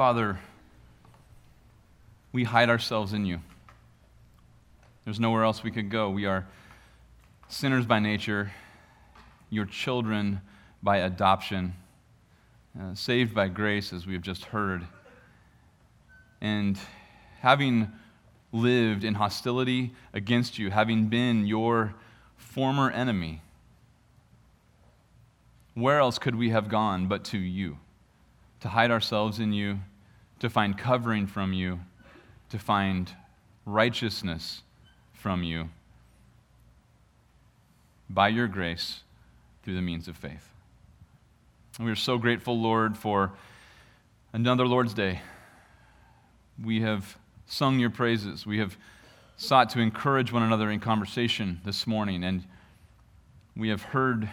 Father, we hide ourselves in you. There's nowhere else we could go. We are sinners by nature, your children by adoption, uh, saved by grace, as we have just heard. And having lived in hostility against you, having been your former enemy, where else could we have gone but to you? To hide ourselves in you, to find covering from you, to find righteousness from you by your grace through the means of faith. And we are so grateful, Lord, for another Lord's Day. We have sung your praises. We have sought to encourage one another in conversation this morning, and we have heard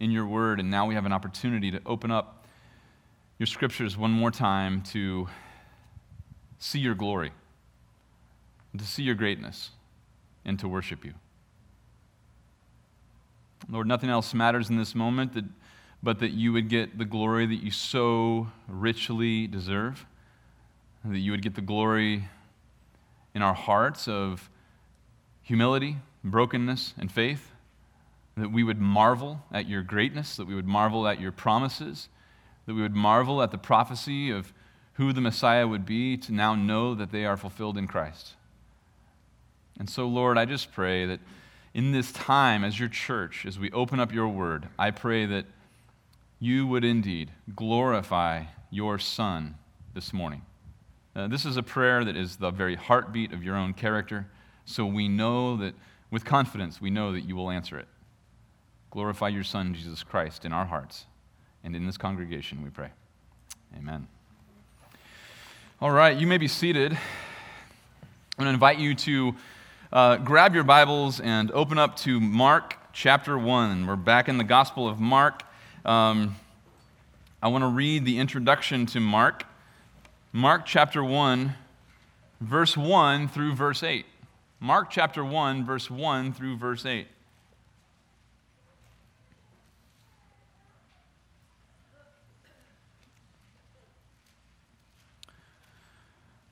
in your word, and now we have an opportunity to open up your scriptures one more time to see your glory, and to see your greatness, and to worship you. Lord, nothing else matters in this moment that, but that you would get the glory that you so richly deserve, that you would get the glory in our hearts of humility, brokenness, and faith, that we would marvel at your greatness, that we would marvel at your promises, that we would marvel at the prophecy of who the Messiah would be to now know that they are fulfilled in Christ. And so, Lord, I just pray that in this time as your church, as we open up your word, I pray that you would indeed glorify your Son this morning. Uh, this is a prayer that is the very heartbeat of your own character, so we know that, with confidence, we know that you will answer it. Glorify your Son, Jesus Christ, in our hearts and in this congregation, we pray. Amen. All right, you may be seated. I'm going to invite you to uh, grab your Bibles and open up to Mark chapter 1. We're back in the Gospel of Mark. Um, I want to read the introduction to Mark. Mark chapter 1, verse 1 through verse 8. Mark chapter 1, verse 1 through verse 8.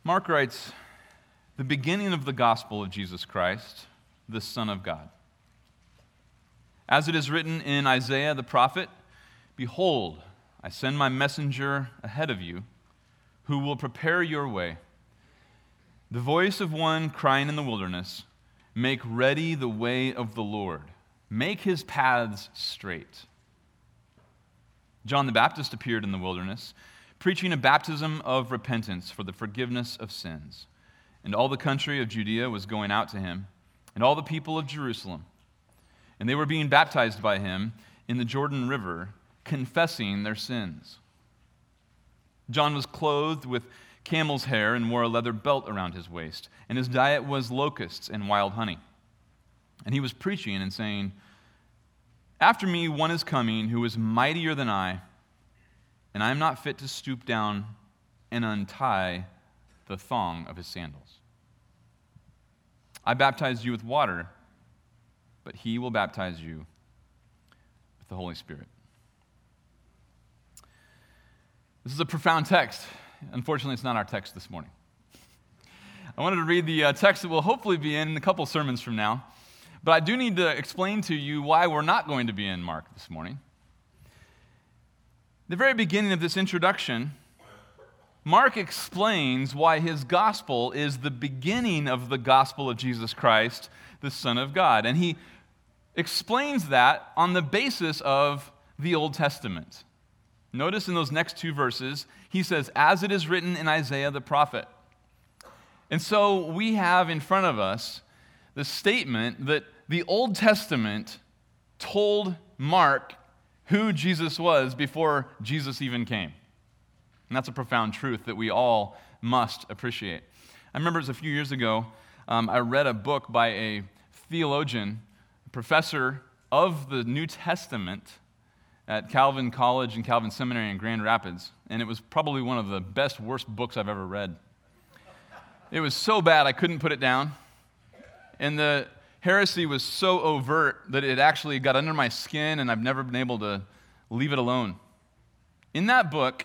Mark writes, the beginning of the gospel of Jesus Christ, the Son of God. As it is written in Isaiah the prophet, Behold, I send my messenger ahead of you, who will prepare your way. The voice of one crying in the wilderness, Make ready the way of the Lord, make his paths straight. John the Baptist appeared in the wilderness, preaching a baptism of repentance for the forgiveness of sins and all the country of Judea was going out to him, and all the people of Jerusalem. And they were being baptized by him in the Jordan River, confessing their sins. John was clothed with camel's hair and wore a leather belt around his waist, and his diet was locusts and wild honey. And he was preaching and saying, After me one is coming who is mightier than I, and I am not fit to stoop down and untie the thong of his sandals. I baptize you with water, but he will baptize you with the Holy Spirit. This is a profound text. Unfortunately, it's not our text this morning. I wanted to read the uh, text that will hopefully be in a couple sermons from now, but I do need to explain to you why we're not going to be in Mark this morning. The very beginning of this introduction Mark explains why his gospel is the beginning of the gospel of Jesus Christ, the Son of God. And he explains that on the basis of the Old Testament. Notice in those next two verses, he says, as it is written in Isaiah the prophet. And so we have in front of us the statement that the Old Testament told Mark who Jesus was before Jesus even came. And that's a profound truth that we all must appreciate. I remember it was a few years ago, um, I read a book by a theologian, a professor of the New Testament at Calvin College and Calvin Seminary in Grand Rapids, and it was probably one of the best, worst books I've ever read. It was so bad I couldn't put it down. And the heresy was so overt that it actually got under my skin, and I've never been able to leave it alone. In that book,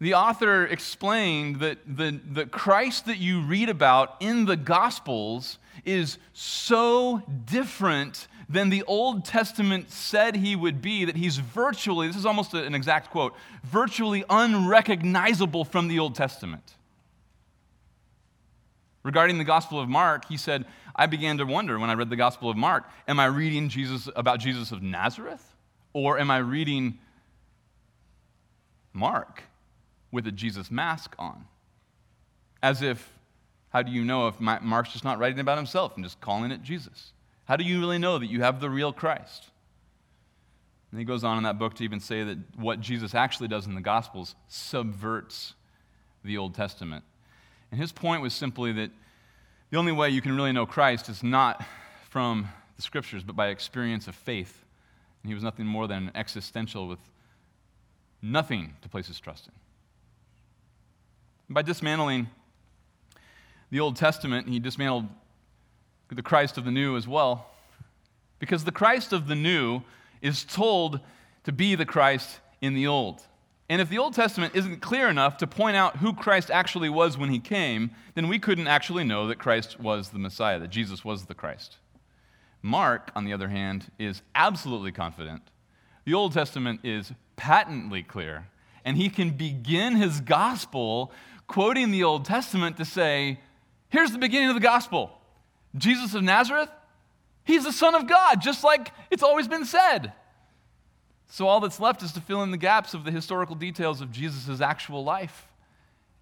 the author explained that the, the Christ that you read about in the Gospels is so different than the Old Testament said he would be that he's virtually, this is almost an exact quote, virtually unrecognizable from the Old Testament. Regarding the Gospel of Mark, he said, I began to wonder when I read the Gospel of Mark, am I reading Jesus about Jesus of Nazareth? Or am I reading Mark with a Jesus mask on? As if, how do you know if Mark's just not writing about himself and just calling it Jesus? How do you really know that you have the real Christ? And he goes on in that book to even say that what Jesus actually does in the Gospels subverts the Old Testament. And his point was simply that the only way you can really know Christ is not from the scriptures, but by experience of faith. And he was nothing more than an existential with nothing to place his trust in. By dismantling the Old Testament, he dismantled the Christ of the New as well. Because the Christ of the New is told to be the Christ in the Old. And if the Old Testament isn't clear enough to point out who Christ actually was when he came, then we couldn't actually know that Christ was the Messiah, that Jesus was the Christ. Mark, on the other hand, is absolutely confident. The Old Testament is patently clear, and he can begin his gospel quoting the Old Testament to say, Here's the beginning of the gospel Jesus of Nazareth, he's the Son of God, just like it's always been said. So all that's left is to fill in the gaps of the historical details of Jesus' actual life.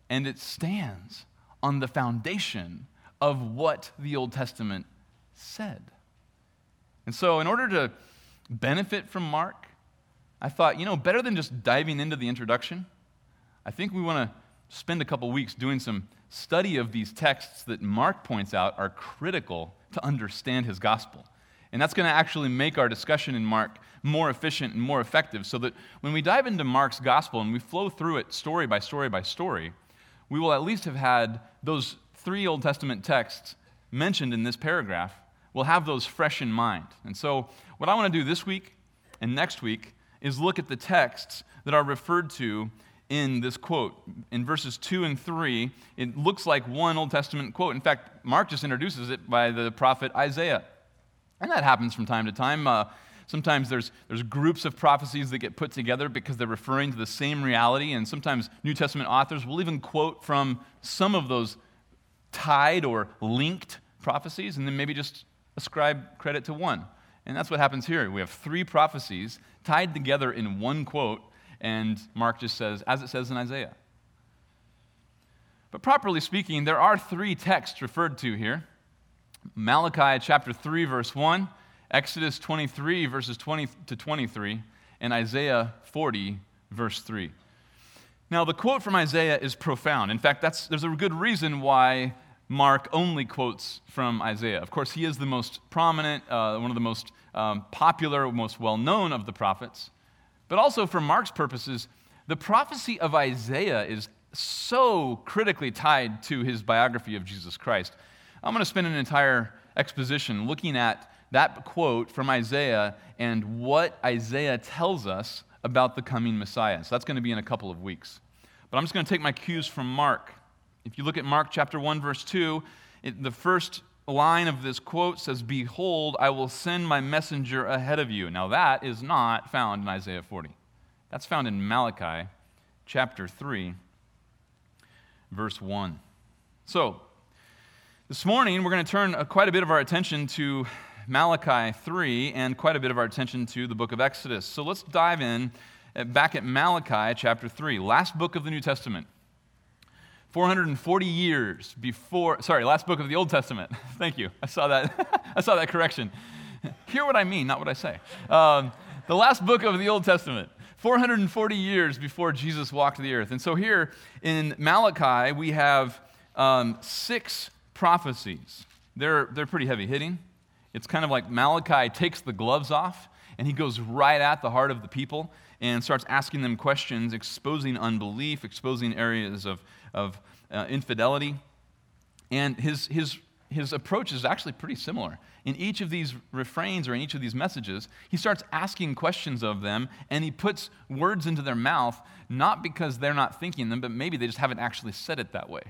And it stands on the foundation of what the Old Testament said. And so, in order to benefit from Mark, I thought, you know, better than just diving into the introduction, I think we want to spend a couple weeks doing some study of these texts that Mark points out are critical to understand his gospel. And that's going to actually make our discussion in Mark more efficient and more effective so that when we dive into Mark's gospel and we flow through it story by story by story, we will at least have had those three Old Testament texts mentioned in this paragraph. We'll have those fresh in mind. And so, what I want to do this week and next week is look at the texts that are referred to in this quote. In verses 2 and 3, it looks like one Old Testament quote. In fact, Mark just introduces it by the prophet Isaiah. And that happens from time to time. Uh, sometimes there's, there's groups of prophecies that get put together because they're referring to the same reality. And sometimes New Testament authors will even quote from some of those tied or linked prophecies and then maybe just ascribe credit to one. And that's what happens here. We have three prophecies tied together in one quote, and Mark just says, as it says in Isaiah. But properly speaking, there are three texts referred to here. Malachi chapter 3, verse 1, Exodus 23, verses 20 to 23, and Isaiah 40, verse 3. Now, the quote from Isaiah is profound. In fact, that's, there's a good reason why Mark only quotes from Isaiah. Of course, he is the most prominent, uh, one of the most um, popular, most well known of the prophets. But also, for Mark's purposes, the prophecy of Isaiah is so critically tied to his biography of Jesus Christ I'm going to spend an entire exposition looking at that quote from Isaiah and what Isaiah tells us about the coming Messiah. So that's going to be in a couple of weeks. But I'm just going to take my cues from Mark. If you look at Mark chapter 1, verse 2, it, the first line of this quote says, Behold, I will send my messenger ahead of you. Now, that is not found in Isaiah 40. That's found in Malachi chapter 3, verse 1. So, this morning, we're going to turn uh, quite a bit of our attention to Malachi 3 and quite a bit of our attention to the book of Exodus. So let's dive in back at Malachi chapter 3, last book of the New Testament. 440 years before, sorry, last book of the Old Testament. Thank you. I saw that. I saw that correction. Hear what I mean, not what I say. Um, the last book of the Old Testament. 440 years before Jesus walked the earth. And so here in Malachi, we have um, six prophecies. They're, they're pretty heavy hitting. It's kind of like Malachi takes the gloves off and he goes right at the heart of the people and starts asking them questions, exposing unbelief, exposing areas of, of uh, infidelity. And his, his his approach is actually pretty similar. In each of these refrains or in each of these messages, he starts asking questions of them and he puts words into their mouth, not because they're not thinking them, but maybe they just haven't actually said it that way.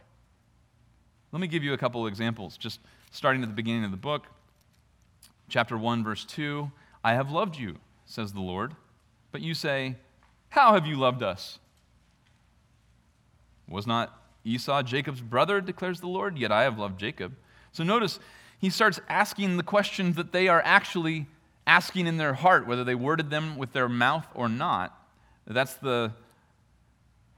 Let me give you a couple of examples, just starting at the beginning of the book. Chapter 1, verse 2 I have loved you, says the Lord. But you say, How have you loved us? Was not Esau Jacob's brother, declares the Lord? Yet I have loved Jacob. So notice, he starts asking the questions that they are actually asking in their heart, whether they worded them with their mouth or not. That's the,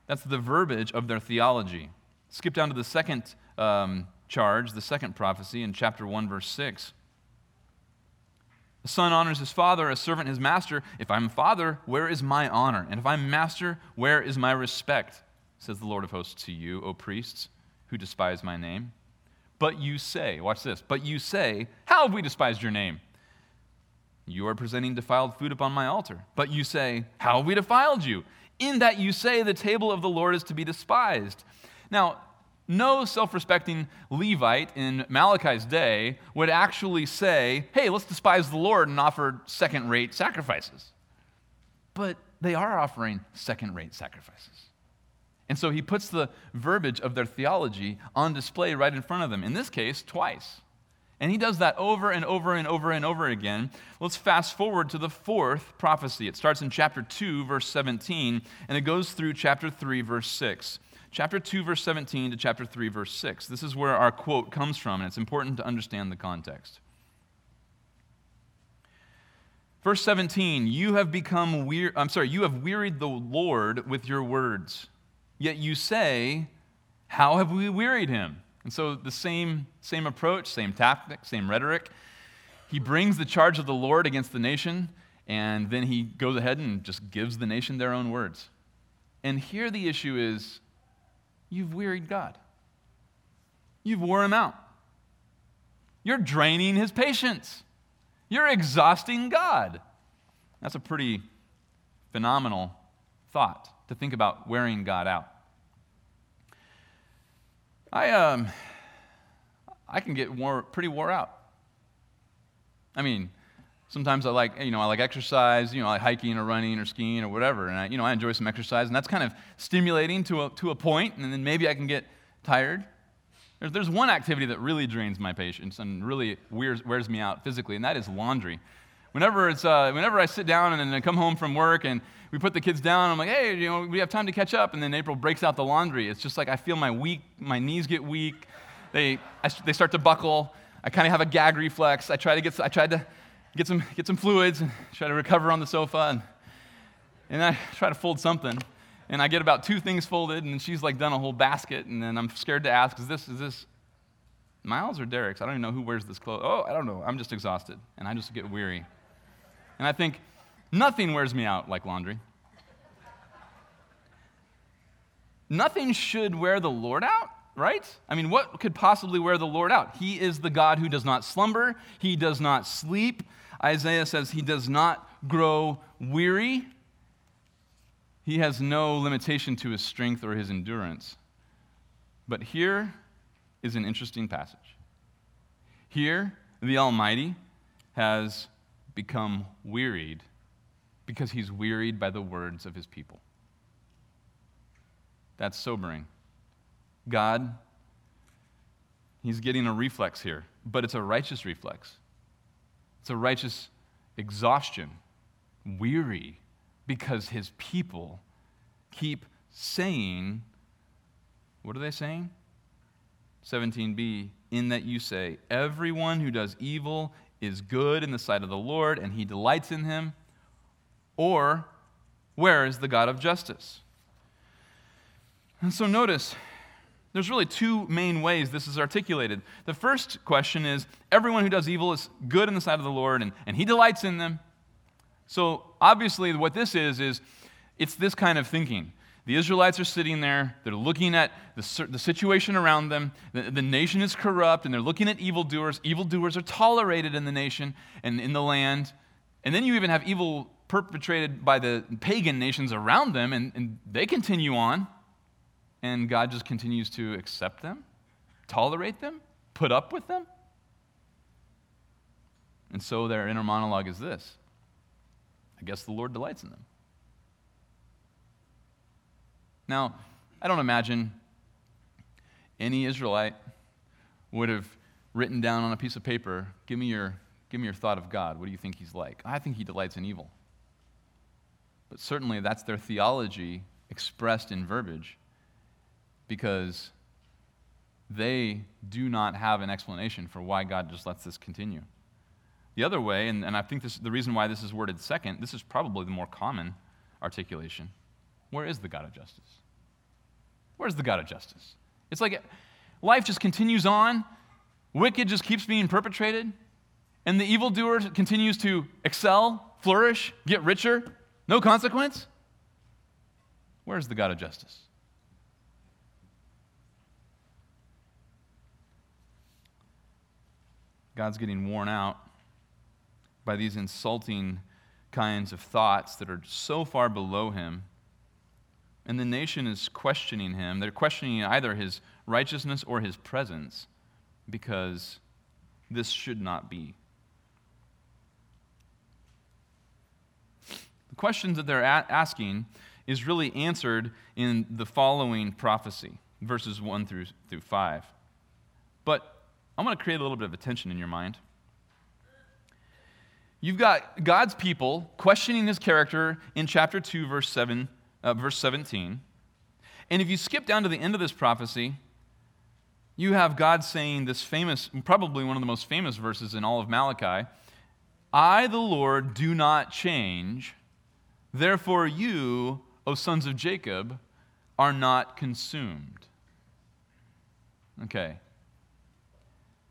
that's the verbiage of their theology. Skip down to the second um, charge, the second prophecy in chapter 1, verse 6. A son honors his father, a servant his master. If I'm father, where is my honor? And if I'm master, where is my respect? Says the Lord of hosts to you, O priests, who despise my name. But you say, watch this, but you say, How have we despised your name? You are presenting defiled food upon my altar. But you say, How have we defiled you? In that you say the table of the Lord is to be despised. Now, no self respecting Levite in Malachi's day would actually say, hey, let's despise the Lord and offer second rate sacrifices. But they are offering second rate sacrifices. And so he puts the verbiage of their theology on display right in front of them, in this case, twice. And he does that over and over and over and over again. Let's fast forward to the fourth prophecy. It starts in chapter 2, verse 17, and it goes through chapter 3, verse 6 chapter 2, verse 17 to chapter 3, verse 6. This is where our quote comes from, and it's important to understand the context. Verse 17, you have become weird, I'm sorry, you have wearied the Lord with your words. Yet you say, How have we wearied him? And so the same, same approach, same tactic, same rhetoric. He brings the charge of the Lord against the nation, and then he goes ahead and just gives the nation their own words. And here the issue is You've wearied God. You've wore him out. You're draining his patience. You're exhausting God. That's a pretty phenomenal thought to think about wearing God out. I, um, I can get pretty wore out. I mean, sometimes I like, you know, I like exercise, you know, I like hiking or running or skiing or whatever, and I, you know, I enjoy some exercise, and that's kind of stimulating to a, to a point, and then maybe I can get tired. There's, there's one activity that really drains my patience and really wears, wears me out physically, and that is laundry. Whenever, it's, uh, whenever I sit down and then I come home from work and we put the kids down, I'm like, hey, you know, we have time to catch up, and then April breaks out the laundry. It's just like I feel my weak, my knees get weak, they, I, they start to buckle. I kind of have a gag reflex. I try to get, I tried to get some, get some fluids, and try to recover on the sofa. And, and I try to fold something. And I get about two things folded, and she's like done a whole basket. And then I'm scared to ask, is this, is this Miles or Derek's? I don't even know who wears this clothes. Oh, I don't know. I'm just exhausted. And I just get weary. And I think, nothing wears me out like laundry. Nothing should wear the Lord out right? I mean, what could possibly wear the Lord out? He is the God who does not slumber, he does not sleep. Isaiah says he does not grow weary. He has no limitation to his strength or his endurance. But here is an interesting passage. Here, the Almighty has become wearied because he's wearied by the words of his people. That's sobering. God, he's getting a reflex here, but it's a righteous reflex. It's a righteous exhaustion, weary, because his people keep saying, what are they saying? 17b, in that you say, Everyone who does evil is good in the sight of the Lord, and he delights in him. Or, where is the God of justice? And so notice, there's really two main ways this is articulated. The first question is everyone who does evil is good in the sight of the Lord, and, and he delights in them. So, obviously, what this is, is it's this kind of thinking. The Israelites are sitting there, they're looking at the, the situation around them. The, the nation is corrupt, and they're looking at evildoers. Evildoers are tolerated in the nation and in the land. And then you even have evil perpetrated by the pagan nations around them, and, and they continue on and God just continues to accept them, tolerate them. put up with them? And so their inner monologue is this I guess the Lord delights in them. Now, I don't imagine any Israelite would have written down on a piece of paper, give me your, give me your thought of God. What do you think he's like? I think he delights in evil. But certainly that's their theology expressed in verbiage because they do not have an explanation for why God just lets this continue. The other way, and, and I think this, the reason why this is worded second, this is probably the more common articulation. Where is the God of justice? Where's the God of justice? It's like life just continues on, wicked just keeps being perpetrated, and the evildoer continues to excel, flourish, get richer, no consequence. Where's the God of justice? God's getting worn out by these insulting kinds of thoughts that are so far below him. And the nation is questioning him. They're questioning either his righteousness or his presence because this should not be. The questions that they're asking is really answered in the following prophecy, verses 1 through, through 5. But I'm going to create a little bit of attention in your mind. You've got God's people questioning his character in chapter 2, verse, 7, uh, verse 17. And if you skip down to the end of this prophecy, you have God saying this famous, probably one of the most famous verses in all of Malachi I, the Lord, do not change. Therefore, you, O sons of Jacob, are not consumed. Okay.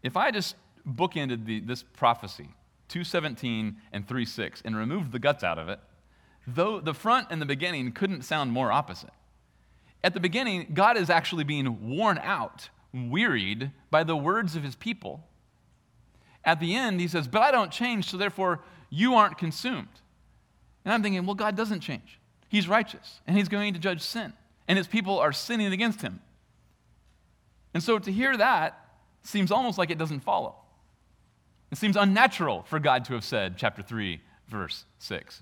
If I just bookended the, this prophecy, 217 and 36, and removed the guts out of it, though the front and the beginning couldn't sound more opposite. At the beginning, God is actually being worn out, wearied by the words of his people. At the end, he says, But I don't change, so therefore you aren't consumed. And I'm thinking, well, God doesn't change. He's righteous, and He's going to judge sin, and His people are sinning against Him. And so to hear that seems almost like it doesn't follow. It seems unnatural for God to have said, chapter 3, verse 6.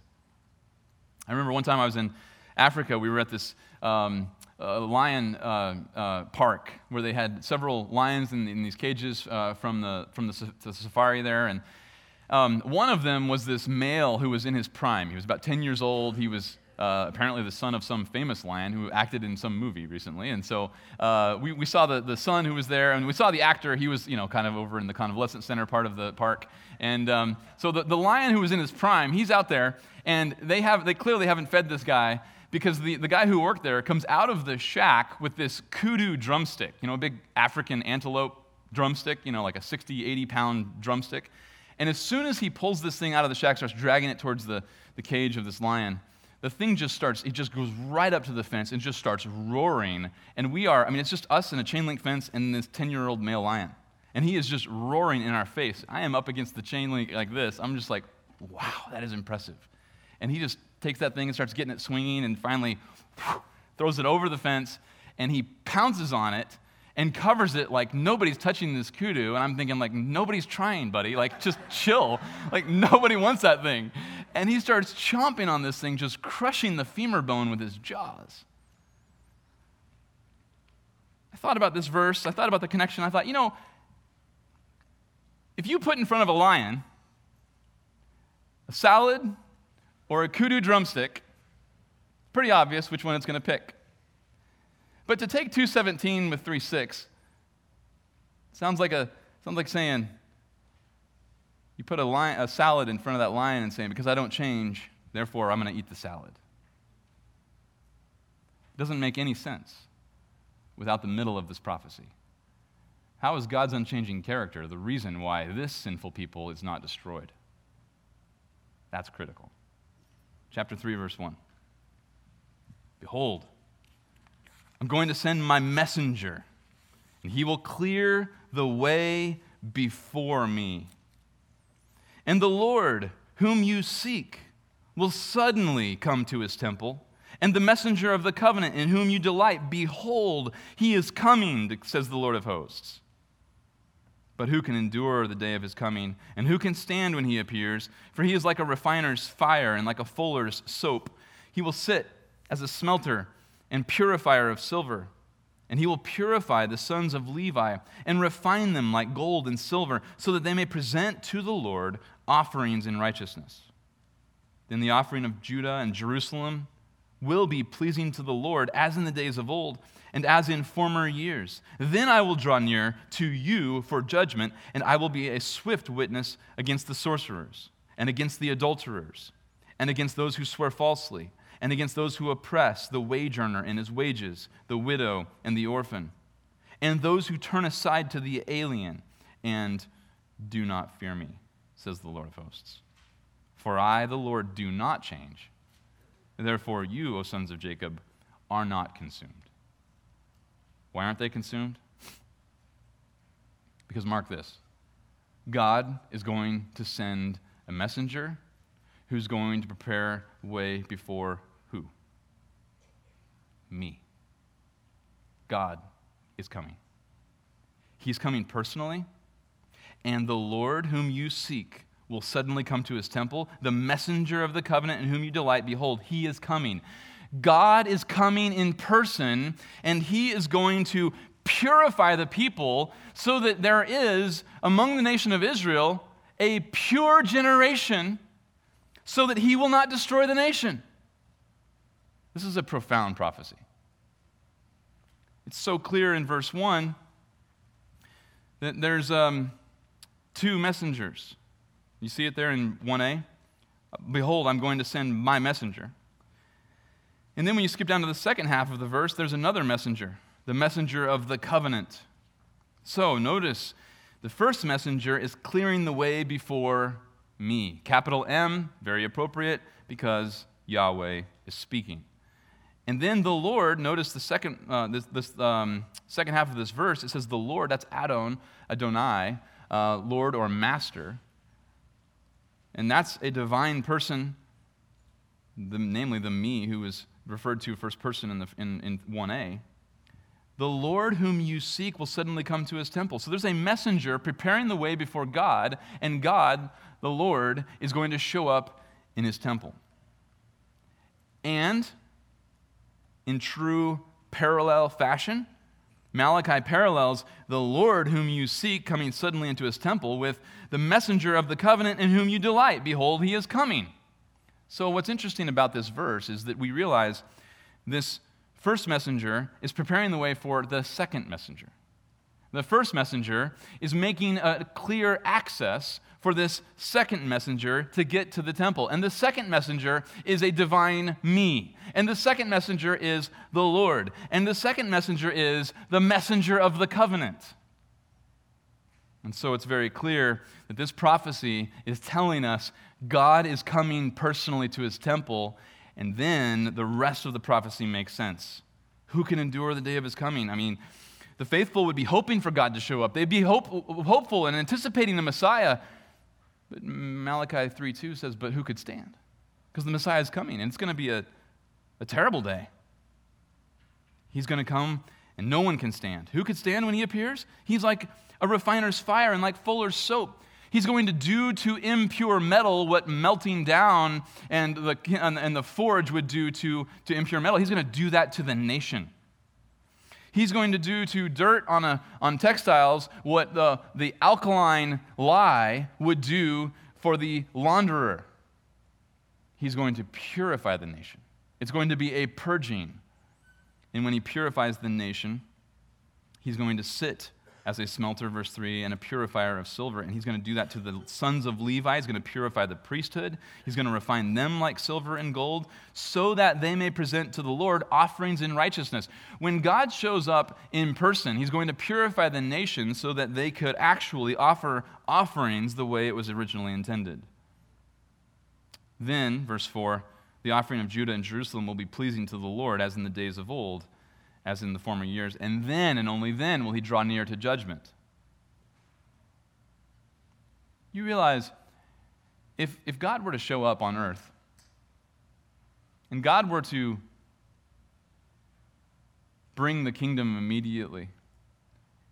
I remember one time I was in Africa, we were at this um, lion uh, uh, park where they had several lions in, in these cages uh, from, the, from the, the safari there. And um, one of them was this male who was in his prime. He was about 10 years old. He was uh, apparently the son of some famous lion who acted in some movie recently. And so uh, we, we saw the, the son who was there, and we saw the actor. He was, you know, kind of over in the convalescent center part of the park. And um, so the, the lion who was in his prime, he's out there, and they, have, they clearly haven't fed this guy because the, the guy who worked there comes out of the shack with this kudu drumstick, you know, a big African antelope drumstick, you know, like a 60, 80 pound drumstick. And as soon as he pulls this thing out of the shack, starts dragging it towards the, the cage of this lion, the thing just starts, it just goes right up to the fence and just starts roaring. And we are, I mean, it's just us and a chain link fence and this 10 year old male lion. And he is just roaring in our face. I am up against the chain link like this. I'm just like, wow, that is impressive. And he just takes that thing and starts getting it swinging and finally whew, throws it over the fence and he pounces on it and covers it like nobody's touching this kudu. And I'm thinking, like, nobody's trying, buddy. Like, just chill. Like, nobody wants that thing. And he starts chomping on this thing, just crushing the femur bone with his jaws. I thought about this verse. I thought about the connection. I thought, you know, if you put in front of a lion a salad or a kudu drumstick, pretty obvious which one it's going to pick. But to take 217 with 3:6 sounds like a sounds like saying you put a, lion, a salad in front of that lion and saying, because I don't change, therefore I'm going to eat the salad. It doesn't make any sense without the middle of this prophecy. How is God's unchanging character the reason why this sinful people is not destroyed? That's critical. Chapter 3, verse 1. Behold, I'm going to send my messenger, and he will clear the way before me. And the Lord, whom you seek, will suddenly come to his temple. And the messenger of the covenant in whom you delight, behold, he is coming, says the Lord of hosts. But who can endure the day of his coming? And who can stand when he appears? For he is like a refiner's fire and like a fuller's soap. He will sit as a smelter and purifier of silver. And he will purify the sons of Levi and refine them like gold and silver, so that they may present to the Lord offerings in righteousness. Then the offering of Judah and Jerusalem will be pleasing to the Lord, as in the days of old and as in former years. Then I will draw near to you for judgment, and I will be a swift witness against the sorcerers, and against the adulterers, and against those who swear falsely, and against those who oppress the wage earner in his wages, the widow and the orphan, and those who turn aside to the alien and do not fear me, says the Lord of hosts. For I, the Lord, do not change. Therefore, you, O sons of Jacob, are not consumed. Why aren't they consumed? Because mark this God is going to send a messenger who's going to prepare way before who? Me. God is coming. He's coming personally, and the Lord whom you seek will suddenly come to his temple. The messenger of the covenant in whom you delight, behold, he is coming. God is coming in person and he is going to purify the people so that there is among the nation of Israel a pure generation so that he will not destroy the nation. This is a profound prophecy. It's so clear in verse 1 that there's um, two messengers. You see it there in 1a? Behold, I'm going to send my messenger. And then when you skip down to the second half of the verse, there's another messenger, the messenger of the covenant. So notice the first messenger is clearing the way before me. Capital M, very appropriate because Yahweh is speaking. And then the Lord, notice the second, uh, this, this um, second half of this verse, it says the Lord, that's Adon, Adonai, uh, Lord or Master. And that's a divine person, the, namely the me who is referred to first person in, the, in, in 1a, the Lord whom you seek will suddenly come to his temple. So there's a messenger preparing the way before God, and God, the Lord, is going to show up in his temple. And in true parallel fashion, Malachi parallels the Lord whom you seek coming suddenly into his temple with the messenger of the covenant in whom you delight. Behold, he is coming. So, what's interesting about this verse is that we realize this first messenger is preparing the way for the second messenger. The first messenger is making a clear access for this second messenger to get to the temple. And the second messenger is a divine me. And the second messenger is the Lord. And the second messenger is the messenger of the covenant. And so it's very clear that this prophecy is telling us God is coming personally to his temple, and then the rest of the prophecy makes sense. Who can endure the day of his coming? I mean, the faithful would be hoping for God to show up. They'd be hope, hopeful and anticipating the Messiah. But Malachi 3:2 says, But who could stand? Because the Messiah is coming, and it's going to be a, a terrible day. He's going to come, and no one can stand. Who could stand when he appears? He's like a refiner's fire and like fuller's soap. He's going to do to impure metal what melting down and the, and the forge would do to, to impure metal. He's going to do that to the nation. He's going to do to dirt on, a, on textiles what the, the alkaline lye would do for the launderer. He's going to purify the nation. It's going to be a purging. And when he purifies the nation, he's going to sit as a smelter, verse 3, and a purifier of silver. And he's going to do that to the sons of Levi. He's going to purify the priesthood. He's going to refine them like silver and gold, so that they may present to the Lord offerings in righteousness. When God shows up in person, he's going to purify the nation so that they could actually offer offerings the way it was originally intended. Then, verse 4, the offering of Judah and Jerusalem will be pleasing to the Lord as in the days of old as in the former years, and then and only then will he draw near to judgment. You realize if, if God were to show up on earth and God were to bring the kingdom immediately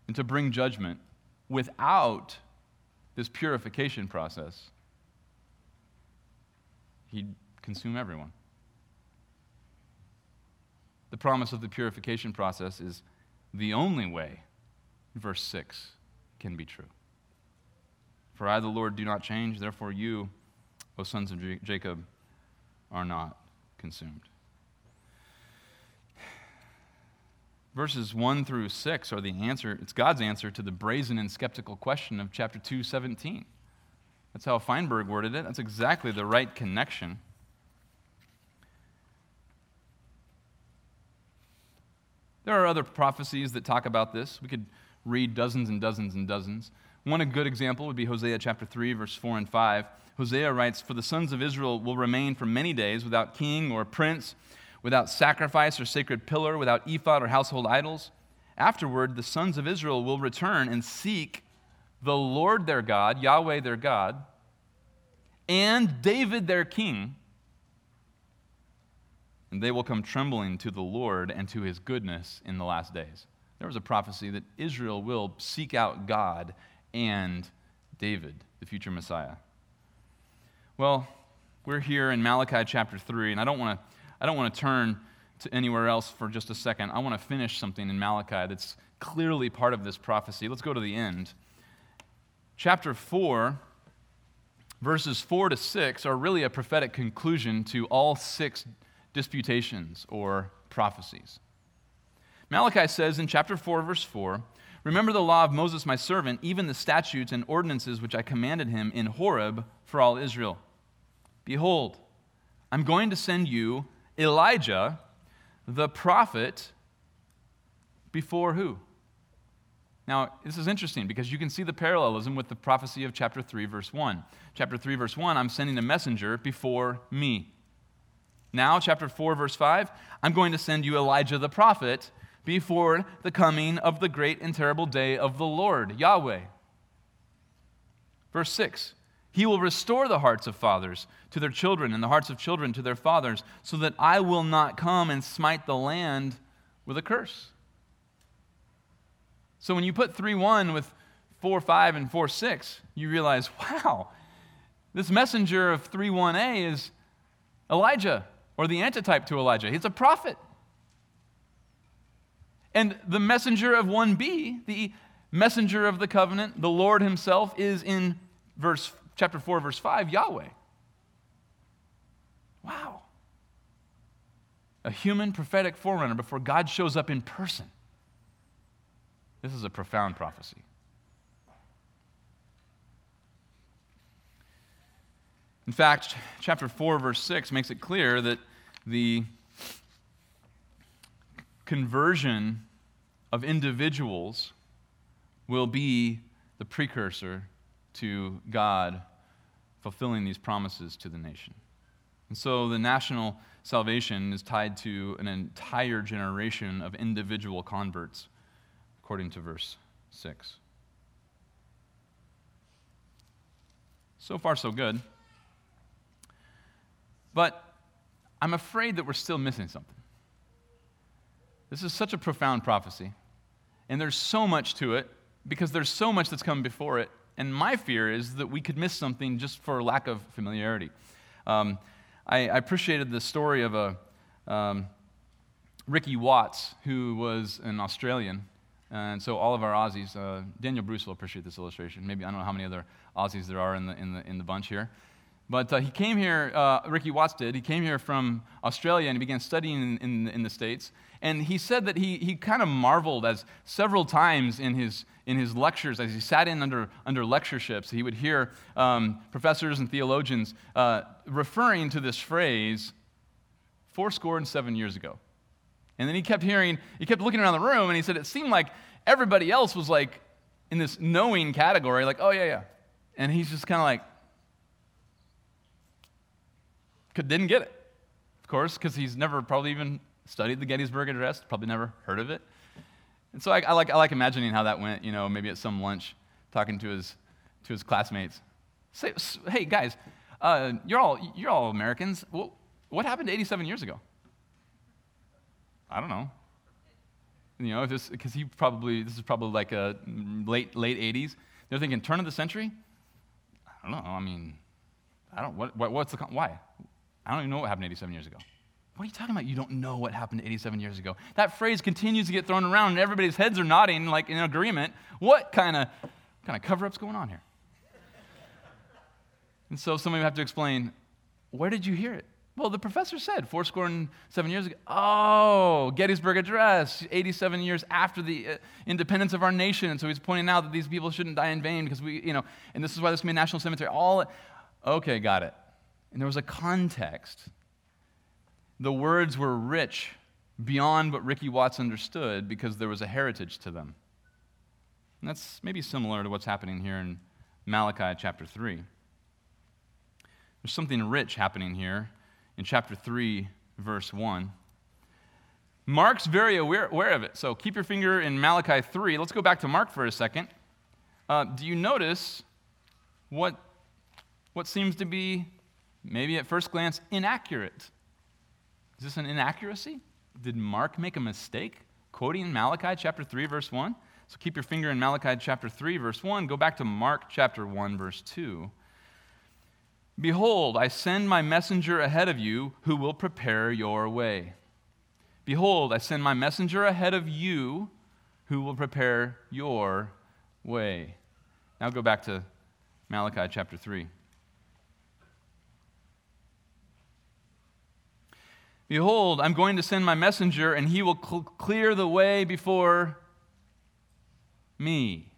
and to bring judgment, without this purification process, he'd consume everyone. The promise of the purification process is the only way, verse 6, can be true. For I, the Lord, do not change, therefore you, O sons of Jacob, are not consumed. Verses 1 through 6 are the answer, it's God's answer to the brazen and skeptical question of chapter 2, 17. That's how Feinberg worded it. That's exactly the right connection. There are other prophecies that talk about this. We could read dozens and dozens and dozens. One a good example would be Hosea chapter 3, verse 4 and 5. Hosea writes, For the sons of Israel will remain for many days without king or prince, without sacrifice or sacred pillar, without ephod or household idols. Afterward, the sons of Israel will return and seek the Lord their God, Yahweh their God, and David their king and they will come trembling to the Lord and to his goodness in the last days. There was a prophecy that Israel will seek out God and David, the future Messiah. Well, we're here in Malachi chapter 3, and I don't want to I don't want to turn to anywhere else for just a second. I want to finish something in Malachi that's clearly part of this prophecy. Let's go to the end. Chapter 4, verses 4 to 6 are really a prophetic conclusion to all six disputations or prophecies. Malachi says in chapter 4, verse 4 Remember the law of Moses, my servant, even the statutes and ordinances which I commanded him in Horeb for all Israel. Behold, I'm going to send you Elijah, the prophet, before who? Now, this is interesting because you can see the parallelism with the prophecy of chapter 3, verse 1. Chapter 3, verse 1, I'm sending a messenger before me. Now, chapter 4, verse 5, I'm going to send you Elijah the prophet before the coming of the great and terrible day of the Lord, Yahweh. Verse 6 He will restore the hearts of fathers to their children, and the hearts of children to their fathers, so that I will not come and smite the land with a curse. So when you put 3 1 with 4 5 and 4 6, you realize, wow, this messenger of 3 1a is Elijah or the antitype to Elijah. He's a prophet. And the messenger of 1b, the messenger of the covenant, the Lord himself, is in verse chapter 4, verse 5, Yahweh. Wow. A human prophetic forerunner before God shows up in person. This is a profound prophecy. In fact, chapter 4, verse 6 makes it clear that the conversion of individuals will be the precursor to God fulfilling these promises to the nation. And so the national salvation is tied to an entire generation of individual converts, according to verse 6. So far, so good. But I'm afraid that we're still missing something. This is such a profound prophecy, and there's so much to it because there's so much that's come before it. And my fear is that we could miss something just for lack of familiarity. Um, I, I, appreciated the story of a um, Ricky Watts, who was an Australian. And so all of our Aussies, uh, Daniel Bruce will appreciate this illustration. Maybe I don't know how many other Aussies there are in the, in the, in the bunch here. But uh, he came here, uh, Ricky Watts did, he came here from Australia and he began studying in, in, in the States. And he said that he, he kind of marveled as several times in his, in his lectures, as he sat in under, under lectureships, he would hear um, professors and theologians uh, referring to this phrase, four score and seven years ago. And then he kept hearing, he kept looking around the room and he said it seemed like everybody else was like in this knowing category, like, oh, yeah, yeah. And he's just kind of like, didn't get it, of course, because he's never probably even studied the Gettysburg Address, probably never heard of it. And so I, I, like, I like imagining how that went, you know, maybe at some lunch, talking to his, to his classmates. Say, hey, guys, uh, you're, all, you're all Americans. What, what happened 87 years ago? I don't know. You know, because he probably, this is probably like a late, late 80s. They're thinking, turn of the century? I don't know. I mean, I don't, what, what, what's the, why? I don't even know what happened 87 years ago. What are you talking about? You don't know what happened 87 years ago. That phrase continues to get thrown around, and everybody's heads are nodding like in agreement. What kind of kind of cover up's going on here? and so somebody would have to explain, where did you hear it? Well, the professor said four score and seven years ago. Oh, Gettysburg Address, 87 years after the uh, independence of our nation. And so he's pointing out that these people shouldn't die in vain because we, you know, and this is why this can be a national cemetery. All, okay, got it. And there was a context. The words were rich beyond what Ricky Watts understood because there was a heritage to them. And that's maybe similar to what's happening here in Malachi chapter 3. There's something rich happening here in chapter 3, verse 1. Mark's very aware, aware of it. So keep your finger in Malachi 3. Let's go back to Mark for a second. Uh, do you notice what, what seems to be, maybe at first glance, inaccurate? Is this an inaccuracy? Did Mark make a mistake quoting Malachi chapter 3, verse 1? So keep your finger in Malachi chapter 3, verse 1. Go back to Mark chapter 1, verse 2. Behold, I send my messenger ahead of you who will prepare your way. Behold, I send my messenger ahead of you who will prepare your way. Now go back to Malachi chapter 3. Behold, I'm going to send my messenger, and he will cl- clear the way before me.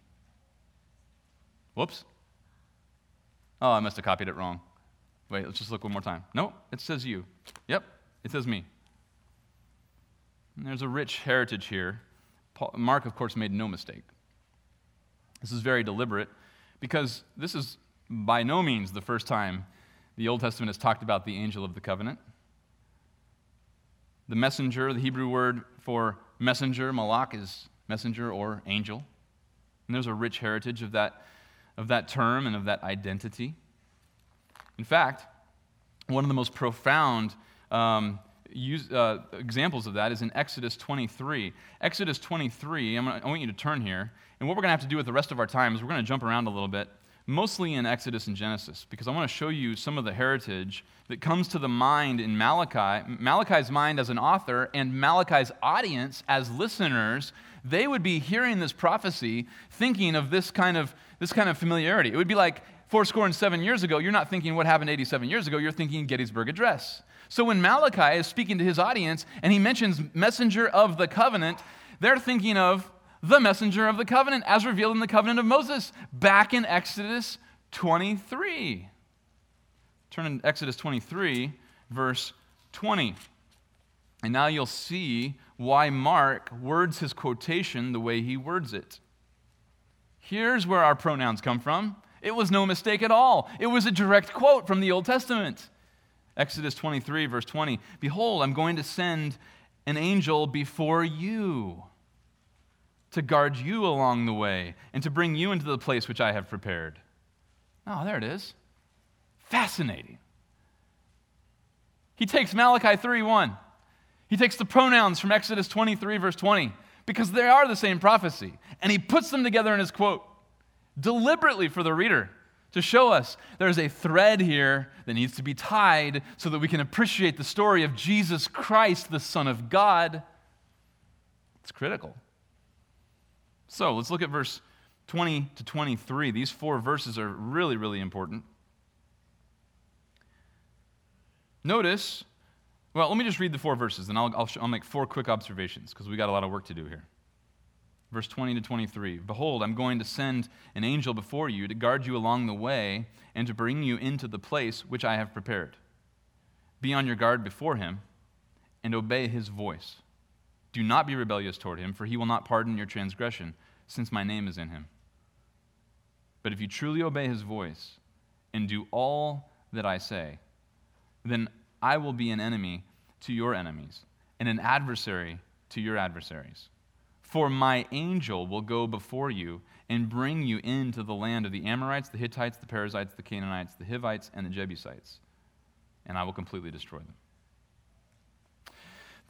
Whoops. Oh, I must have copied it wrong. Wait, let's just look one more time. No, it says you. Yep, it says me. And there's a rich heritage here. Paul, Mark, of course, made no mistake. This is very deliberate because this is by no means the first time the Old Testament has talked about the angel of the covenant. The messenger, the Hebrew word for messenger, malak, is messenger or angel. And there's a rich heritage of that, of that term and of that identity. In fact, one of the most profound um, use, uh, examples of that is in Exodus 23. Exodus 23, gonna, i want you to turn here. And what we're going to have to do with the rest of our time is we're going to jump around a little bit, mostly in Exodus and Genesis, because I want to show you some of the heritage that comes to the mind in Malachi. Malachi's mind as an author and Malachi's audience as listeners, they would be hearing this prophecy thinking of this kind of, this kind of familiarity. It would be like, four score and seven years ago, you're not thinking what happened 87 years ago, you're thinking Gettysburg Address. So when Malachi is speaking to his audience and he mentions messenger of the covenant, they're thinking of the messenger of the covenant as revealed in the covenant of Moses back in Exodus 23. Turn in Exodus 23, verse 20. And now you'll see why Mark words his quotation the way he words it. Here's where our pronouns come from. It was no mistake at all. It was a direct quote from the Old Testament. Exodus 23, verse 20 Behold, I'm going to send an angel before you to guard you along the way and to bring you into the place which I have prepared. Oh, there it is. Fascinating. He takes Malachi 3:1. He takes the pronouns from Exodus 23, verse 20, because they are the same prophecy, and he puts them together in his quote deliberately for the reader to show us there's a thread here that needs to be tied so that we can appreciate the story of Jesus Christ, the Son of God. It's critical. So let's look at verse 20 to 23. These four verses are really, really important. Notice, well, let me just read the four verses, and I'll, I'll, I'll make four quick observations because we got a lot of work to do here. Verse 20 to 23 Behold, I'm going to send an angel before you to guard you along the way and to bring you into the place which I have prepared. Be on your guard before him and obey his voice. Do not be rebellious toward him, for he will not pardon your transgression, since my name is in him. But if you truly obey his voice and do all that I say, then I will be an enemy to your enemies and an adversary to your adversaries. For my angel will go before you and bring you into the land of the Amorites, the Hittites, the Perizzites, the Canaanites, the Hivites, and the Jebusites, and I will completely destroy them.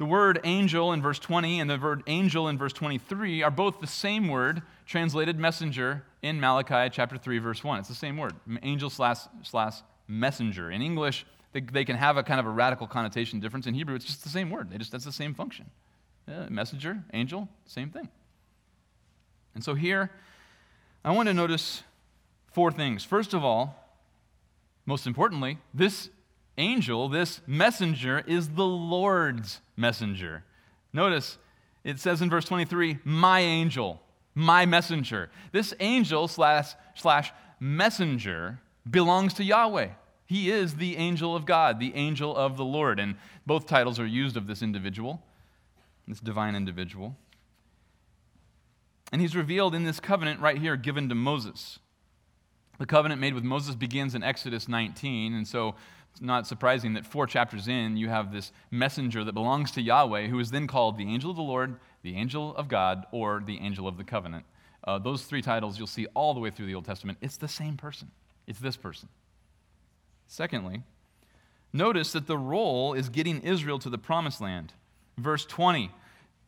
The word angel in verse 20 and the word angel in verse 23 are both the same word translated messenger in Malachi chapter 3, verse 1. It's the same word, angel slash, slash messenger. In English, they, they can have a kind of a radical connotation difference. In Hebrew, it's just the same word. They just, that's the same function. Yeah, messenger, angel, same thing. And so here, I want to notice four things. First of all, most importantly, this angel, this messenger, is the Lord's messenger. Notice it says in verse 23, my angel, my messenger. This angel slash, slash messenger belongs to Yahweh. He is the angel of God, the angel of the Lord. And both titles are used of this individual, this divine individual. And he's revealed in this covenant right here given to Moses. The covenant made with Moses begins in Exodus 19, and so it's not surprising that four chapters in, you have this messenger that belongs to Yahweh, who is then called the angel of the Lord, the angel of God, or the angel of the covenant. Uh, those three titles you'll see all the way through the Old Testament. It's the same person, it's this person. Secondly, notice that the role is getting Israel to the promised land. Verse 20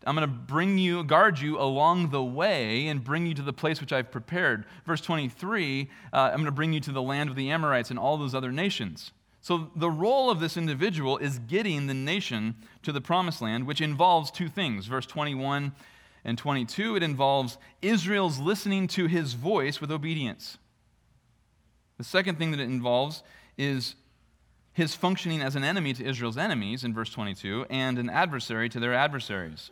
I'm going to bring you, guard you along the way and bring you to the place which I've prepared. Verse 23, uh, I'm going to bring you to the land of the Amorites and all those other nations. So, the role of this individual is getting the nation to the promised land, which involves two things. Verse 21 and 22, it involves Israel's listening to his voice with obedience. The second thing that it involves is his functioning as an enemy to Israel's enemies in verse 22 and an adversary to their adversaries.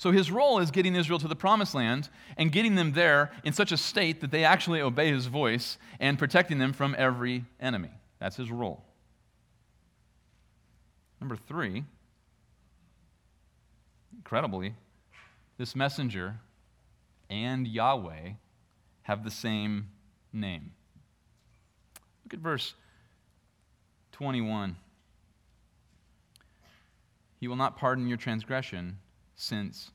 So his role is getting Israel to the promised land and getting them there in such a state that they actually obey his voice and protecting them from every enemy. That's his role. Number three, incredibly, this messenger and Yahweh have the same name. Look at verse 21. He will not pardon your transgression, since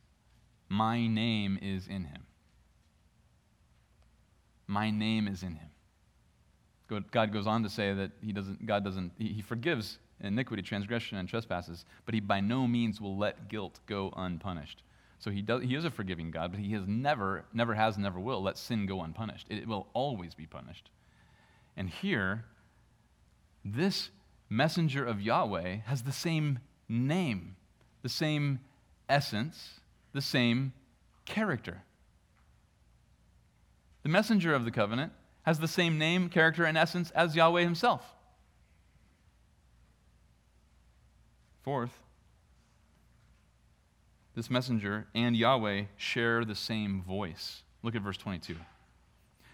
my name is in him. My name is in him. God goes on to say that he doesn't, God doesn't, he forgives iniquity, transgression, and trespasses, but he by no means will let guilt go unpunished. So he, does, he is a forgiving God, but he has never, never has, never will let sin go unpunished. It will always be punished. And here, this messenger of Yahweh has the same name, the same essence, the same character. The messenger of the covenant has the same name, character, and essence as Yahweh himself. Fourth, this messenger and Yahweh share the same voice. Look at verse 22.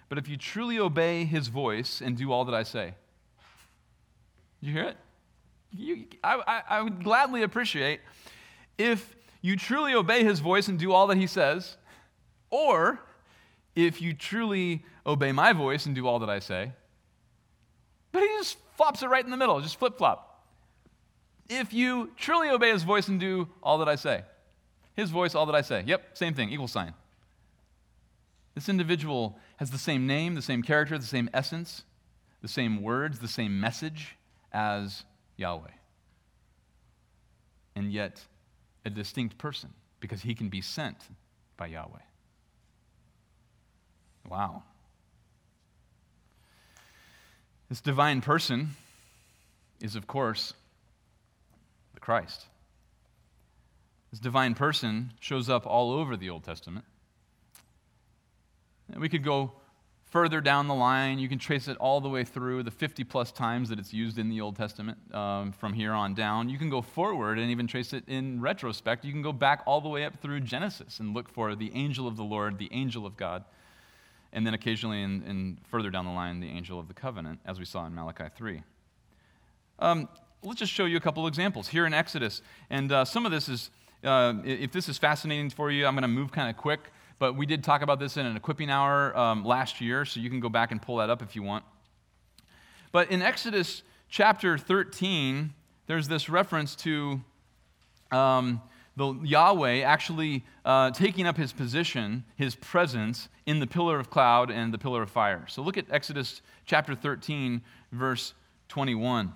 But if you truly obey his voice and do all that I say, you hear it? You, I, I, I would gladly appreciate if you truly obey his voice and do all that he says, or if you truly obey my voice and do all that I say. But he just flops it right in the middle, just flip flop. If you truly obey his voice and do all that I say, his voice, all that I say. Yep, same thing, equal sign. This individual has the same name, the same character, the same essence, the same words, the same message as Yahweh. And yet, a distinct person because he can be sent by Yahweh. Wow. This divine person is, of course, the Christ. This divine person shows up all over the Old Testament. we could go further down the line, you can trace it all the way through the 50 plus times that it's used in the Old Testament um, from here on down. You can go forward and even trace it in retrospect. You can go back all the way up through Genesis and look for the angel of the Lord, the angel of God and then occasionally, in, in, further down the line, the angel of the covenant, as we saw in Malachi 3. Um, let's just show you a couple examples here in Exodus. And uh, some of this is, uh, if this is fascinating for you, I'm going to move kind of quick. But we did talk about this in an equipping hour um, last year, so you can go back and pull that up if you want. But in Exodus chapter 13, there's this reference to um, the Yahweh actually uh, taking up his position, his presence in the pillar of cloud and the pillar of fire. So look at Exodus chapter 13, verse 21.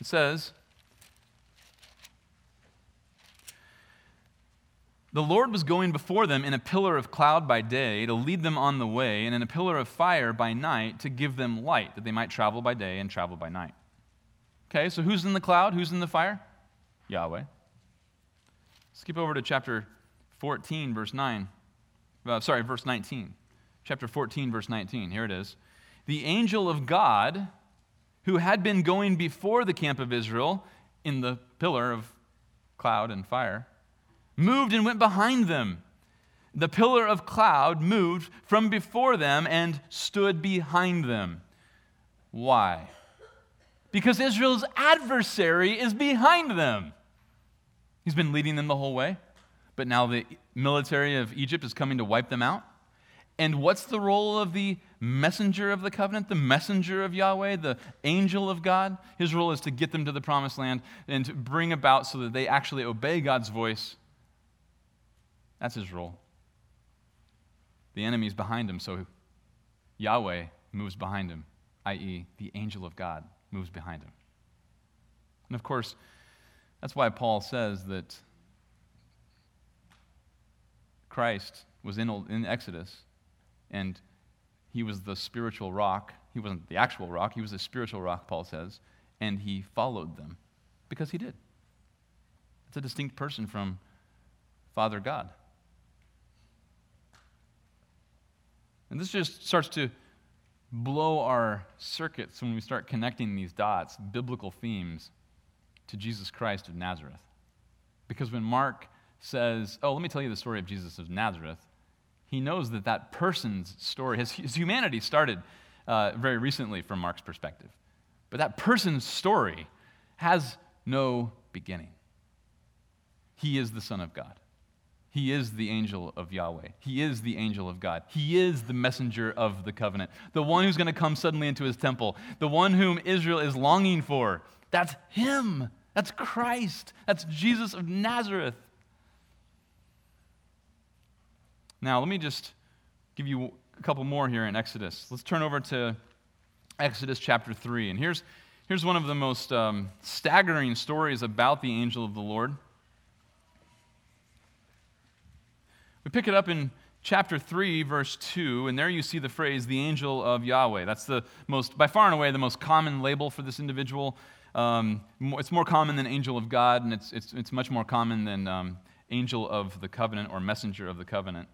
It says, The Lord was going before them in a pillar of cloud by day to lead them on the way, and in a pillar of fire by night to give them light, that they might travel by day and travel by night. Okay, so who's in the cloud? Who's in the fire? Yahweh. Skip over to chapter 14, verse 9. Uh, sorry, verse 19. Chapter 14, verse 19. Here it is. The angel of God, who had been going before the camp of Israel in the pillar of cloud and fire, moved and went behind them. The pillar of cloud moved from before them and stood behind them. Why? Because Israel's adversary is behind them. He's been leading them the whole way, but now the military of Egypt is coming to wipe them out. And what's the role of the messenger of the covenant, the messenger of Yahweh, the angel of God? His role is to get them to the promised land and to bring about so that they actually obey God's voice that's his role. The enemy's behind him, so Yahweh moves behind him, i.e., the angel of God moves behind him. And of course, that's why Paul says that Christ was in, in Exodus and he was the spiritual rock. He wasn't the actual rock, he was the spiritual rock, Paul says, and he followed them because he did. It's a distinct person from Father God. And this just starts to blow our circuits when we start connecting these dots, biblical themes, to Jesus Christ of Nazareth. Because when Mark says, Oh, let me tell you the story of Jesus of Nazareth, he knows that that person's story, his, his humanity started uh, very recently from Mark's perspective. But that person's story has no beginning. He is the Son of God. He is the angel of Yahweh. He is the angel of God. He is the messenger of the covenant, the one who's going to come suddenly into his temple, the one whom Israel is longing for. That's him. That's Christ. That's Jesus of Nazareth. Now, let me just give you a couple more here in Exodus. Let's turn over to Exodus chapter 3. And here's, here's one of the most um, staggering stories about the angel of the Lord. We pick it up in chapter 3, verse 2, and there you see the phrase, the angel of Yahweh. That's the most, by far and away, the most common label for this individual. Um, it's more common than angel of God, and it's, it's, it's much more common than um, angel of the covenant or messenger of the covenant.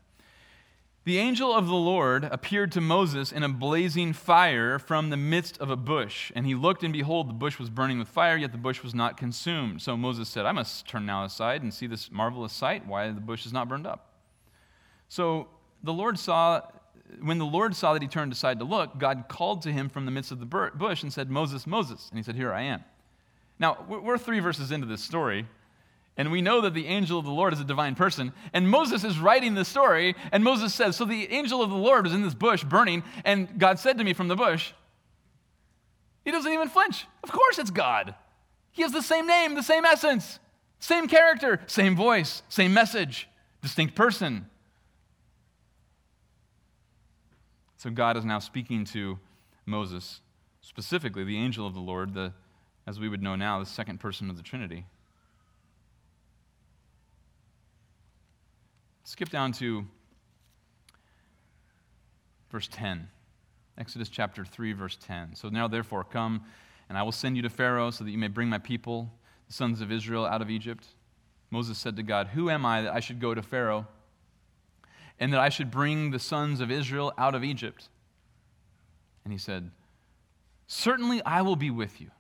The angel of the Lord appeared to Moses in a blazing fire from the midst of a bush. And he looked, and behold, the bush was burning with fire, yet the bush was not consumed. So Moses said, I must turn now aside and see this marvelous sight, why the bush is not burned up. So the Lord saw, when the Lord saw that he turned aside to look, God called to him from the midst of the bush and said, Moses, Moses. And he said, Here I am. Now, we're three verses into this story, and we know that the angel of the Lord is a divine person. And Moses is writing the story, and Moses says, So the angel of the Lord was in this bush burning, and God said to me from the bush, He doesn't even flinch. Of course it's God. He has the same name, the same essence, same character, same voice, same message, distinct person. So God is now speaking to Moses, specifically the angel of the Lord, the, as we would know now, the second person of the Trinity. Skip down to verse 10. Exodus chapter 3, verse 10. So now, therefore, come, and I will send you to Pharaoh so that you may bring my people, the sons of Israel, out of Egypt. Moses said to God, Who am I that I should go to Pharaoh? And that I should bring the sons of Israel out of Egypt. And he said, Certainly I will be with you,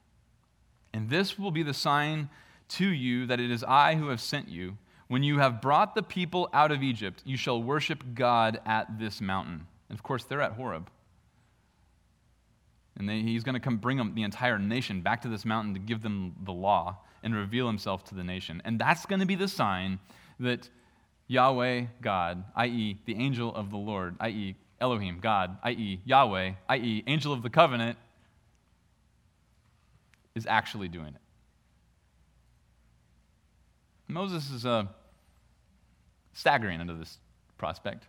and this will be the sign to you that it is I who have sent you. When you have brought the people out of Egypt, you shall worship God at this mountain. And of course, they're at Horeb. And they, he's going to come bring them, the entire nation back to this mountain to give them the law and reveal himself to the nation. And that's going to be the sign that Yahweh, God, i.e., the angel of the Lord, i.e., Elohim, God, i.e., Yahweh, i.e., angel of the covenant, is actually doing it. Moses is uh, staggering under this prospect.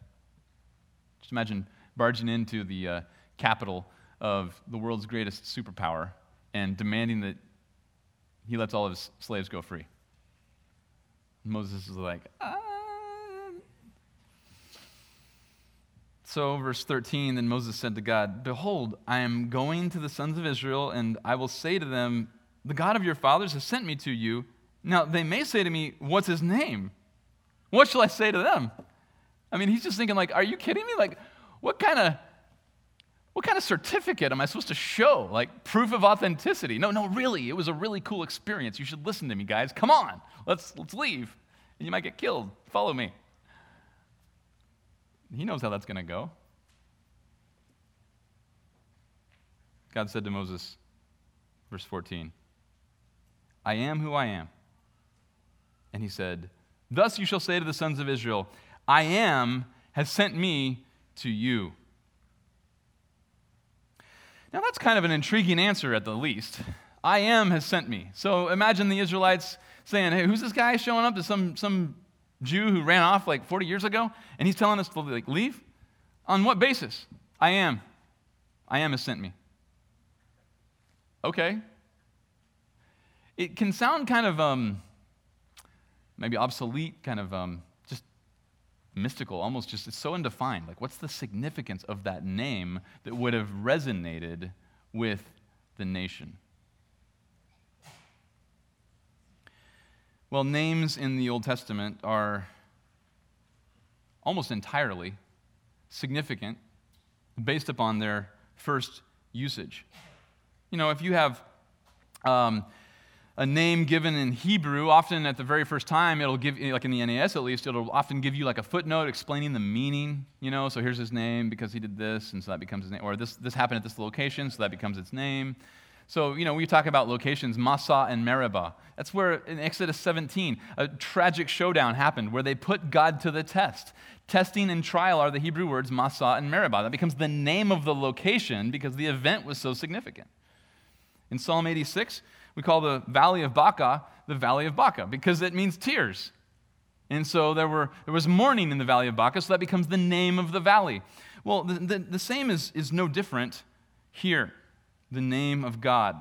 Just imagine barging into the uh, capital of the world's greatest superpower and demanding that he lets all of his slaves go free. Moses is like, ah. So, verse 13, then Moses said to God, Behold, I am going to the sons of Israel, and I will say to them, The God of your fathers has sent me to you. Now, they may say to me, What's his name? What shall I say to them? I mean, he's just thinking, like, are you kidding me? Like, what kind of what kind of certificate am I supposed to show? Like proof of authenticity? No, no, really, it was a really cool experience. You should listen to me, guys. Come on, let's let's leave. And you might get killed. Follow me. He knows how that's going to go. God said to Moses, verse 14, I am who I am. And he said, Thus you shall say to the sons of Israel, I am has sent me to you. Now, that's kind of an intriguing answer at the least. I am has sent me. So imagine the Israelites saying, Hey, who's this guy showing up to some, some Jew who ran off like 40 years ago? And he's telling us to like, leave? On what basis? I am. I am has sent me. Okay. It can sound kind of um, maybe obsolete, kind of um, just mystical, almost just it's so undefined. Like, what's the significance of that name that would have resonated with the nation? Well, names in the Old Testament are almost entirely significant based upon their first usage. You know, if you have um, a name given in Hebrew, often at the very first time, it'll give, like in the NAS at least, it'll often give you like a footnote explaining the meaning, you know, so here's his name because he did this, and so that becomes his name, or this, this happened at this location, so that becomes its name. So, you know, we talk about locations, Massa and Meribah. That's where in Exodus 17, a tragic showdown happened where they put God to the test. Testing and trial are the Hebrew words Massa and Meribah. That becomes the name of the location because the event was so significant. In Psalm 86, we call the valley of Baca the valley of Baca because it means tears. And so there, were, there was mourning in the valley of Baca, so that becomes the name of the valley. Well, the, the, the same is, is no different here the name of God.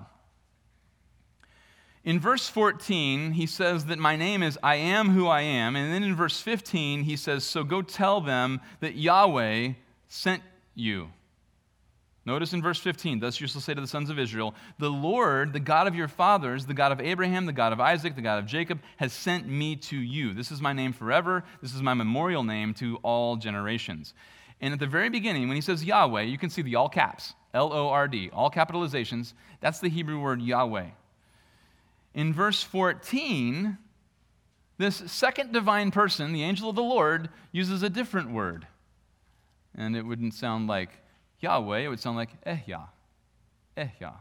In verse 14, he says that my name is I am who I am. And then in verse 15, he says, So go tell them that Yahweh sent you. Notice in verse 15, thus you shall say to the sons of Israel, The Lord, the God of your fathers, the God of Abraham, the God of Isaac, the God of Jacob, has sent me to you. This is my name forever. This is my memorial name to all generations. And at the very beginning, when he says Yahweh, you can see the all caps, L O R D, all capitalizations. That's the Hebrew word Yahweh. In verse 14, this second divine person, the angel of the Lord, uses a different word. And it wouldn't sound like Yahweh, it would sound like Ehyah. Ehyah.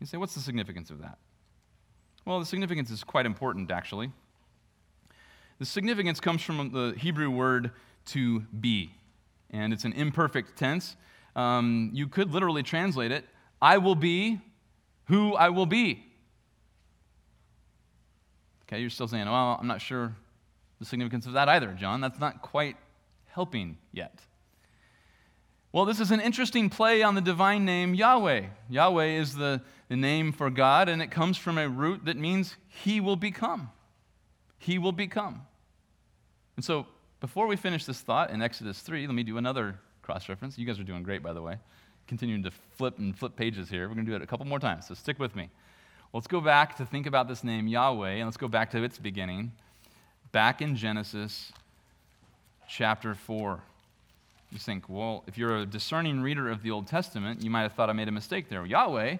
You say, what's the significance of that? Well, the significance is quite important, actually. The significance comes from the Hebrew word to be, and it's an imperfect tense. Um, you could literally translate it I will be who I will be. Okay, you're still saying, well, I'm not sure the significance of that either, John. That's not quite helping yet. Well, this is an interesting play on the divine name Yahweh. Yahweh is the, the name for God, and it comes from a root that means He will become. He will become. And so, before we finish this thought in Exodus 3, let me do another cross reference. You guys are doing great, by the way. Continuing to flip and flip pages here. We're going to do it a couple more times, so stick with me. Let's go back to think about this name Yahweh, and let's go back to its beginning, back in Genesis chapter 4. You think, well, if you're a discerning reader of the Old Testament, you might have thought I made a mistake there. Yahweh,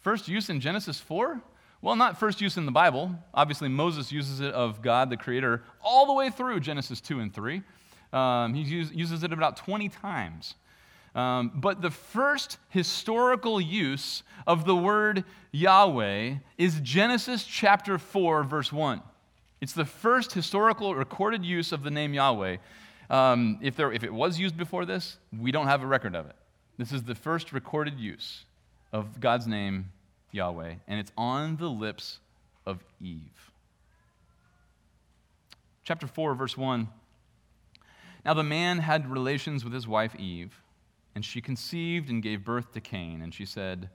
first use in Genesis 4? Well, not first use in the Bible. Obviously, Moses uses it of God, the Creator, all the way through Genesis 2 and 3. Um, he use, uses it about 20 times. Um, but the first historical use of the word Yahweh is Genesis chapter 4, verse 1. It's the first historical recorded use of the name Yahweh. Um, if, there, if it was used before this, we don't have a record of it. This is the first recorded use of God's name, Yahweh, and it's on the lips of Eve. Chapter 4, verse 1. Now the man had relations with his wife Eve, and she conceived and gave birth to Cain. And she said,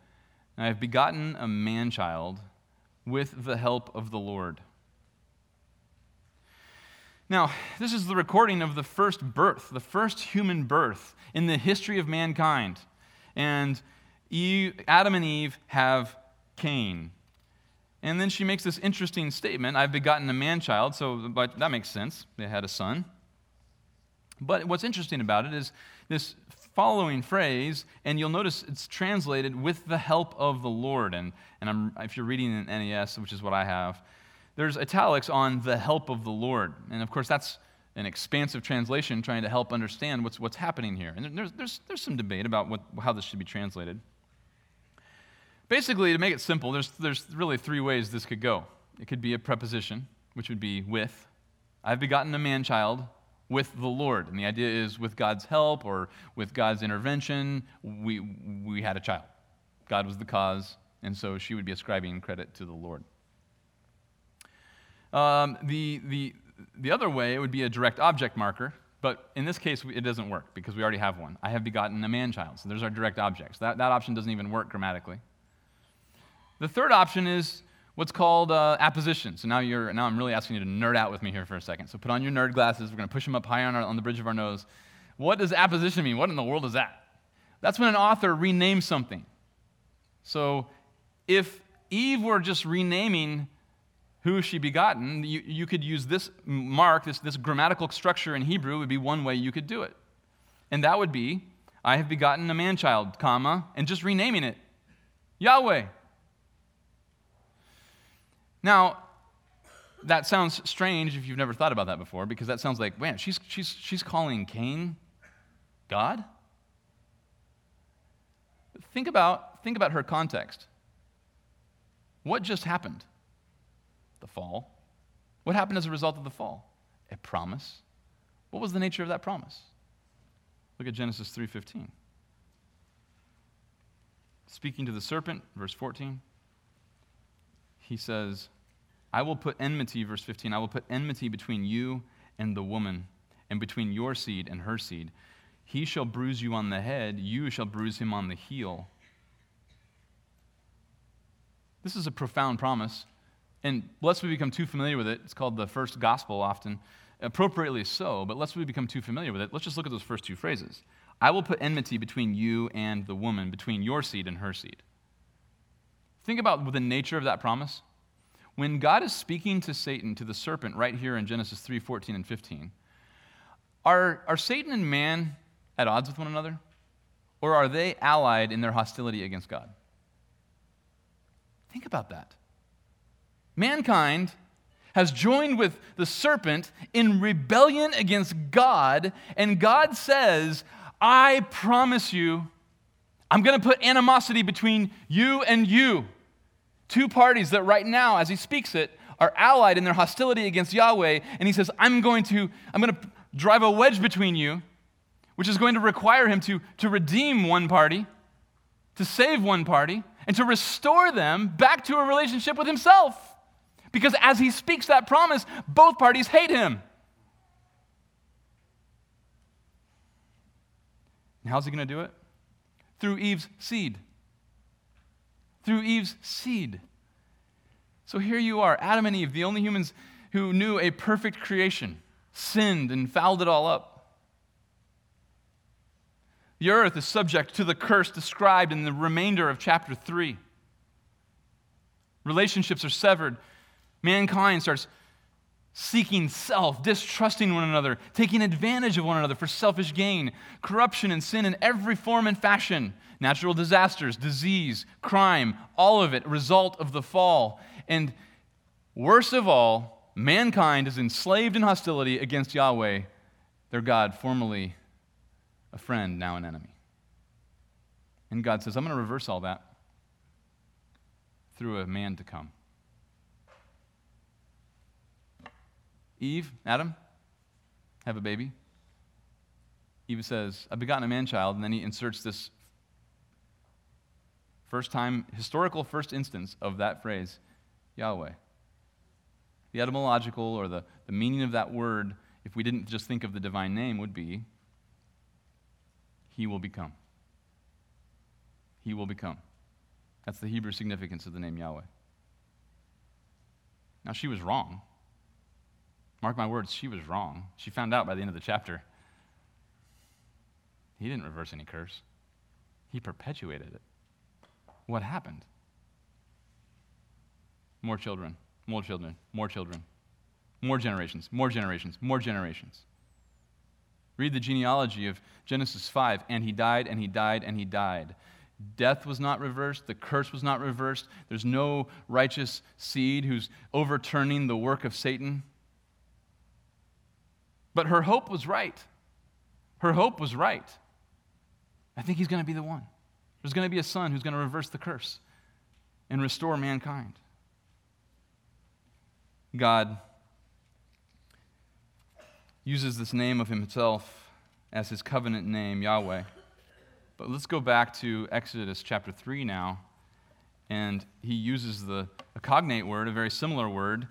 I have begotten a man child with the help of the Lord. Now, this is the recording of the first birth, the first human birth in the history of mankind. And Adam and Eve have Cain. And then she makes this interesting statement I've begotten a man child, so but that makes sense. They had a son. But what's interesting about it is this following phrase, and you'll notice it's translated with the help of the Lord. And, and I'm, if you're reading in NAS, which is what I have, there's italics on the help of the Lord. And of course, that's an expansive translation trying to help understand what's, what's happening here. And there's, there's, there's some debate about what, how this should be translated. Basically, to make it simple, there's, there's really three ways this could go. It could be a preposition, which would be with. I've begotten a man child with the Lord. And the idea is with God's help or with God's intervention, we, we had a child. God was the cause, and so she would be ascribing credit to the Lord. Um, the, the, the other way it would be a direct object marker, but in this case it doesn't work because we already have one. I have begotten a man child, so there's our direct objects. That, that option doesn't even work grammatically. The third option is what's called uh, apposition. So now, you're, now I'm really asking you to nerd out with me here for a second. So put on your nerd glasses. We're going to push them up high on, our, on the bridge of our nose. What does apposition mean? What in the world is that? That's when an author renames something. So if Eve were just renaming who she begotten, you, you could use this mark, this, this grammatical structure in Hebrew would be one way you could do it. And that would be, I have begotten a man child, comma, and just renaming it. Yahweh. Now, that sounds strange if you've never thought about that before, because that sounds like, man, she's, she's, she's calling Cain God? Think about, think about her context. What just happened? The fall. What happened as a result of the fall? A promise. What was the nature of that promise? Look at Genesis 3:15. Speaking to the serpent, verse 14, he says, I will put enmity, verse 15, I will put enmity between you and the woman, and between your seed and her seed. He shall bruise you on the head, you shall bruise him on the heel. This is a profound promise. And lest we become too familiar with it, it's called the first gospel often, appropriately so, but lest we become too familiar with it, let's just look at those first two phrases. I will put enmity between you and the woman, between your seed and her seed. Think about the nature of that promise. When God is speaking to Satan, to the serpent, right here in Genesis 3 14 and 15, are, are Satan and man at odds with one another? Or are they allied in their hostility against God? Think about that. Mankind has joined with the serpent in rebellion against God, and God says, I promise you, I'm going to put animosity between you and you. Two parties that right now, as he speaks it, are allied in their hostility against Yahweh. And he says, I'm going to, I'm going to drive a wedge between you, which is going to require him to, to redeem one party, to save one party, and to restore them back to a relationship with himself. Because as he speaks that promise, both parties hate him. And how's he going to do it? Through Eve's seed through Eve's seed. So here you are, Adam and Eve, the only humans who knew a perfect creation, sinned and fouled it all up. The earth is subject to the curse described in the remainder of chapter 3. Relationships are severed. Mankind starts seeking self, distrusting one another, taking advantage of one another for selfish gain, corruption and sin in every form and fashion, natural disasters, disease, crime, all of it, result of the fall. And worst of all, mankind is enslaved in hostility against Yahweh, their God, formerly a friend, now an enemy. And God says, I'm going to reverse all that through a man to come. Eve, Adam, have a baby. Eve says, I've begotten a man child, and then he inserts this first time, historical first instance of that phrase, Yahweh. The etymological or the, the meaning of that word, if we didn't just think of the divine name, would be He will become. He will become. That's the Hebrew significance of the name Yahweh. Now, she was wrong. Mark my words, she was wrong. She found out by the end of the chapter. He didn't reverse any curse, he perpetuated it. What happened? More children, more children, more children, more generations, more generations, more generations. Read the genealogy of Genesis 5, and he died, and he died, and he died. Death was not reversed. The curse was not reversed. There's no righteous seed who's overturning the work of Satan. But her hope was right. Her hope was right. I think he's going to be the one. There's going to be a son who's going to reverse the curse and restore mankind. God uses this name of himself as his covenant name, Yahweh. But let's go back to Exodus chapter 3 now. And he uses the a cognate word, a very similar word,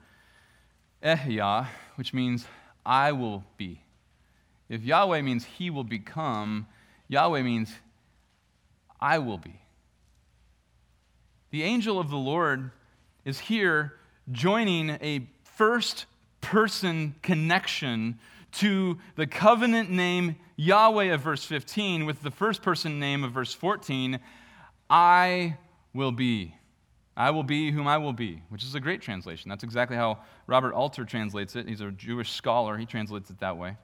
Ehyah, which means I will be. If Yahweh means he will become, Yahweh means I will be. The angel of the Lord is here joining a first person connection to the covenant name Yahweh of verse 15 with the first person name of verse 14 I will be. I will be whom I will be, which is a great translation. That's exactly how Robert Alter translates it. He's a Jewish scholar, he translates it that way.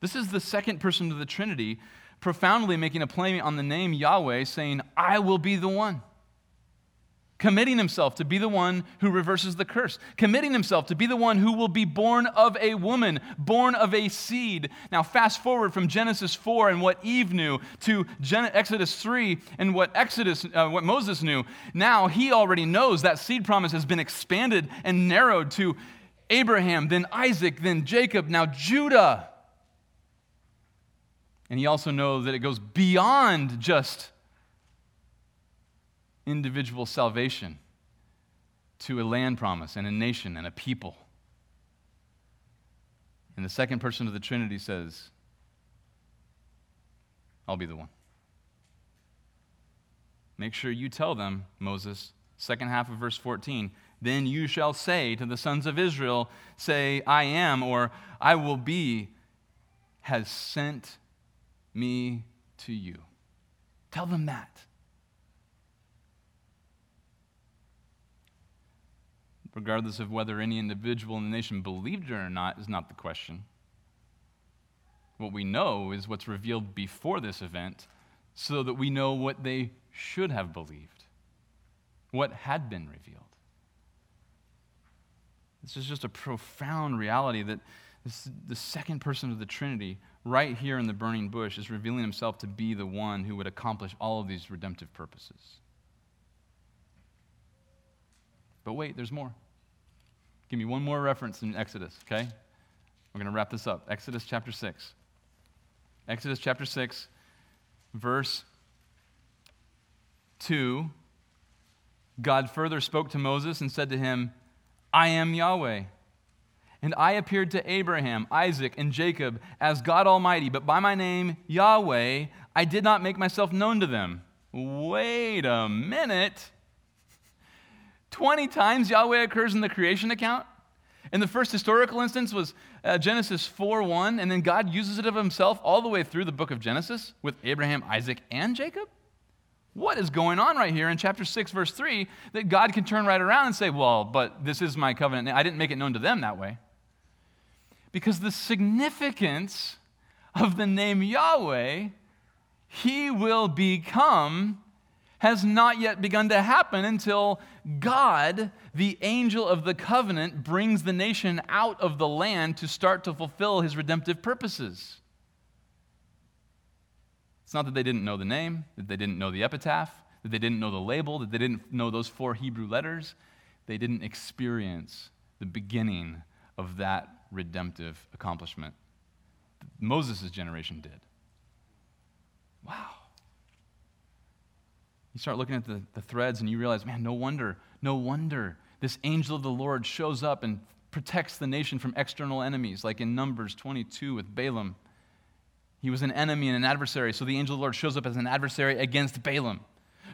This is the second person of the Trinity, profoundly making a claim on the name Yahweh, saying, I will be the one committing himself to be the one who reverses the curse, committing himself to be the one who will be born of a woman, born of a seed. Now, fast forward from Genesis 4 and what Eve knew to Gen- Exodus 3 and what Exodus, uh, what Moses knew. Now he already knows that seed promise has been expanded and narrowed to Abraham, then Isaac, then Jacob, now Judah. And he also knows that it goes beyond just individual salvation to a land promise and a nation and a people. And the second person of the Trinity says, I'll be the one. Make sure you tell them, Moses, second half of verse 14, then you shall say to the sons of Israel, say, I am, or I will be, has sent me to you. Tell them that. Regardless of whether any individual in the nation believed it or not, is not the question. What we know is what's revealed before this event so that we know what they should have believed, what had been revealed. This is just a profound reality that this, the second person of the Trinity, right here in the burning bush, is revealing himself to be the one who would accomplish all of these redemptive purposes. But wait, there's more. Give me one more reference in Exodus, okay? We're going to wrap this up. Exodus chapter 6. Exodus chapter 6, verse 2. God further spoke to Moses and said to him, I am Yahweh. And I appeared to Abraham, Isaac, and Jacob as God Almighty, but by my name, Yahweh, I did not make myself known to them. Wait a minute. 20 times Yahweh occurs in the creation account. And the first historical instance was uh, Genesis 4 1, and then God uses it of himself all the way through the book of Genesis with Abraham, Isaac, and Jacob. What is going on right here in chapter 6, verse 3, that God can turn right around and say, Well, but this is my covenant. I didn't make it known to them that way. Because the significance of the name Yahweh, He will become has not yet begun to happen until God, the angel of the covenant, brings the nation out of the land to start to fulfill his redemptive purposes. It's not that they didn't know the name, that they didn't know the epitaph, that they didn't know the label, that they didn't know those four Hebrew letters. They didn't experience the beginning of that redemptive accomplishment. Moses' generation did. Wow. You start looking at the, the threads and you realize, man, no wonder, no wonder this angel of the Lord shows up and protects the nation from external enemies, like in Numbers 22 with Balaam. He was an enemy and an adversary, so the angel of the Lord shows up as an adversary against Balaam.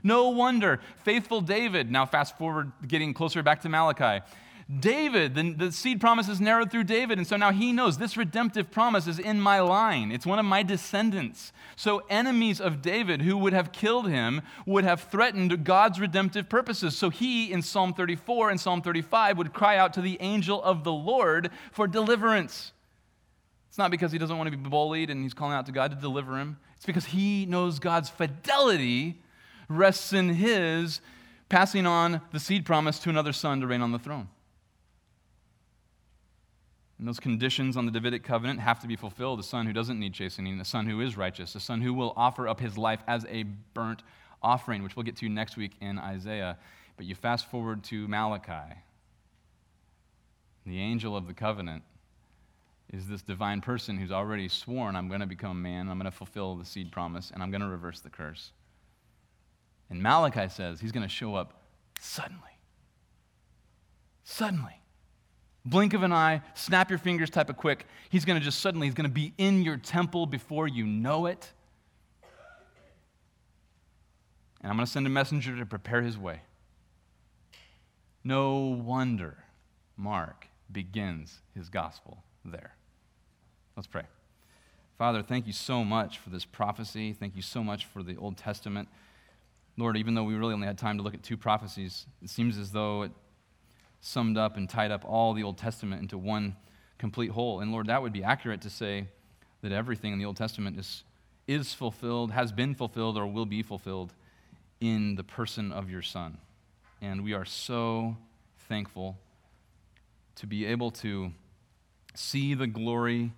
No wonder. Faithful David, now fast forward, getting closer back to Malachi. David, the, the seed promise is narrowed through David, and so now he knows this redemptive promise is in my line. It's one of my descendants. So enemies of David who would have killed him would have threatened God's redemptive purposes. So he, in Psalm 34 and Psalm 35, would cry out to the angel of the Lord for deliverance. It's not because he doesn't want to be bullied and he's calling out to God to deliver him. It's because he knows God's fidelity rests in his passing on the seed promise to another son to reign on the throne. And those conditions on the Davidic covenant have to be fulfilled a son who doesn't need chastening, a son who is righteous, a son who will offer up his life as a burnt offering, which we'll get to next week in Isaiah. But you fast forward to Malachi. The angel of the covenant is this divine person who's already sworn, I'm going to become a man, I'm going to fulfill the seed promise, and I'm going to reverse the curse. And Malachi says he's going to show up suddenly. Suddenly blink of an eye, snap your fingers type of quick. He's going to just suddenly, he's going to be in your temple before you know it. And I'm going to send a messenger to prepare his way. No wonder Mark begins his gospel there. Let's pray. Father, thank you so much for this prophecy. Thank you so much for the Old Testament. Lord, even though we really only had time to look at two prophecies, it seems as though it summed up and tied up all the Old Testament into one complete whole. And Lord, that would be accurate to say that everything in the Old Testament is, is fulfilled, has been fulfilled, or will be fulfilled in the person of your Son. And we are so thankful to be able to see the glory,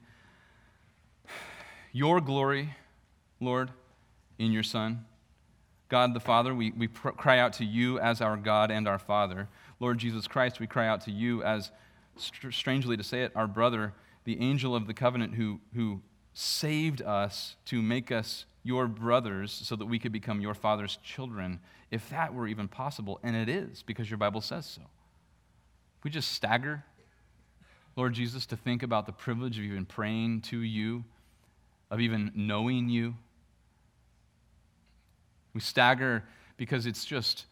your glory, Lord, in your Son. God the Father, we, we pr- cry out to you as our God and our Father. Lord Jesus Christ, we cry out to you as, strangely to say it, our brother, the angel of the covenant who, who saved us to make us your brothers so that we could become your father's children, if that were even possible. And it is, because your Bible says so. We just stagger, Lord Jesus, to think about the privilege of even praying to you, of even knowing you. We stagger because it's just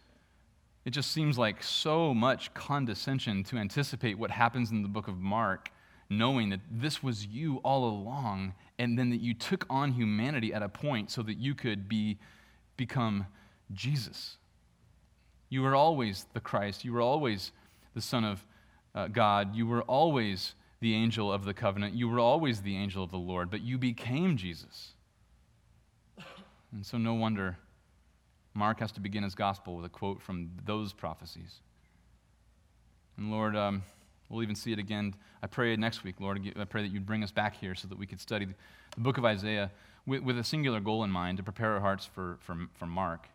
it just seems like so much condescension to anticipate what happens in the book of Mark, knowing that this was you all along, and then that you took on humanity at a point so that you could be, become Jesus. You were always the Christ. You were always the Son of uh, God. You were always the angel of the covenant. You were always the angel of the Lord, but you became Jesus. And so, no wonder Mark has to begin his gospel with a quote from those prophecies. And Lord, um, we'll even see it again. I pray next week, Lord, I pray that you'd bring us back here so that we could study the book of Isaiah with, with a singular goal in mind to prepare our hearts for, for, for Mark.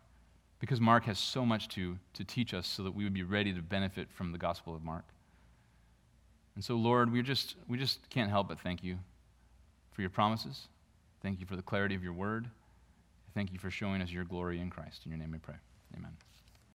Because Mark has so much to, to teach us so that we would be ready to benefit from the gospel of Mark. And so, Lord, we just, we just can't help but thank you for your promises. Thank you for the clarity of your word. Thank you for showing us your glory in Christ. In your name we pray. Amen.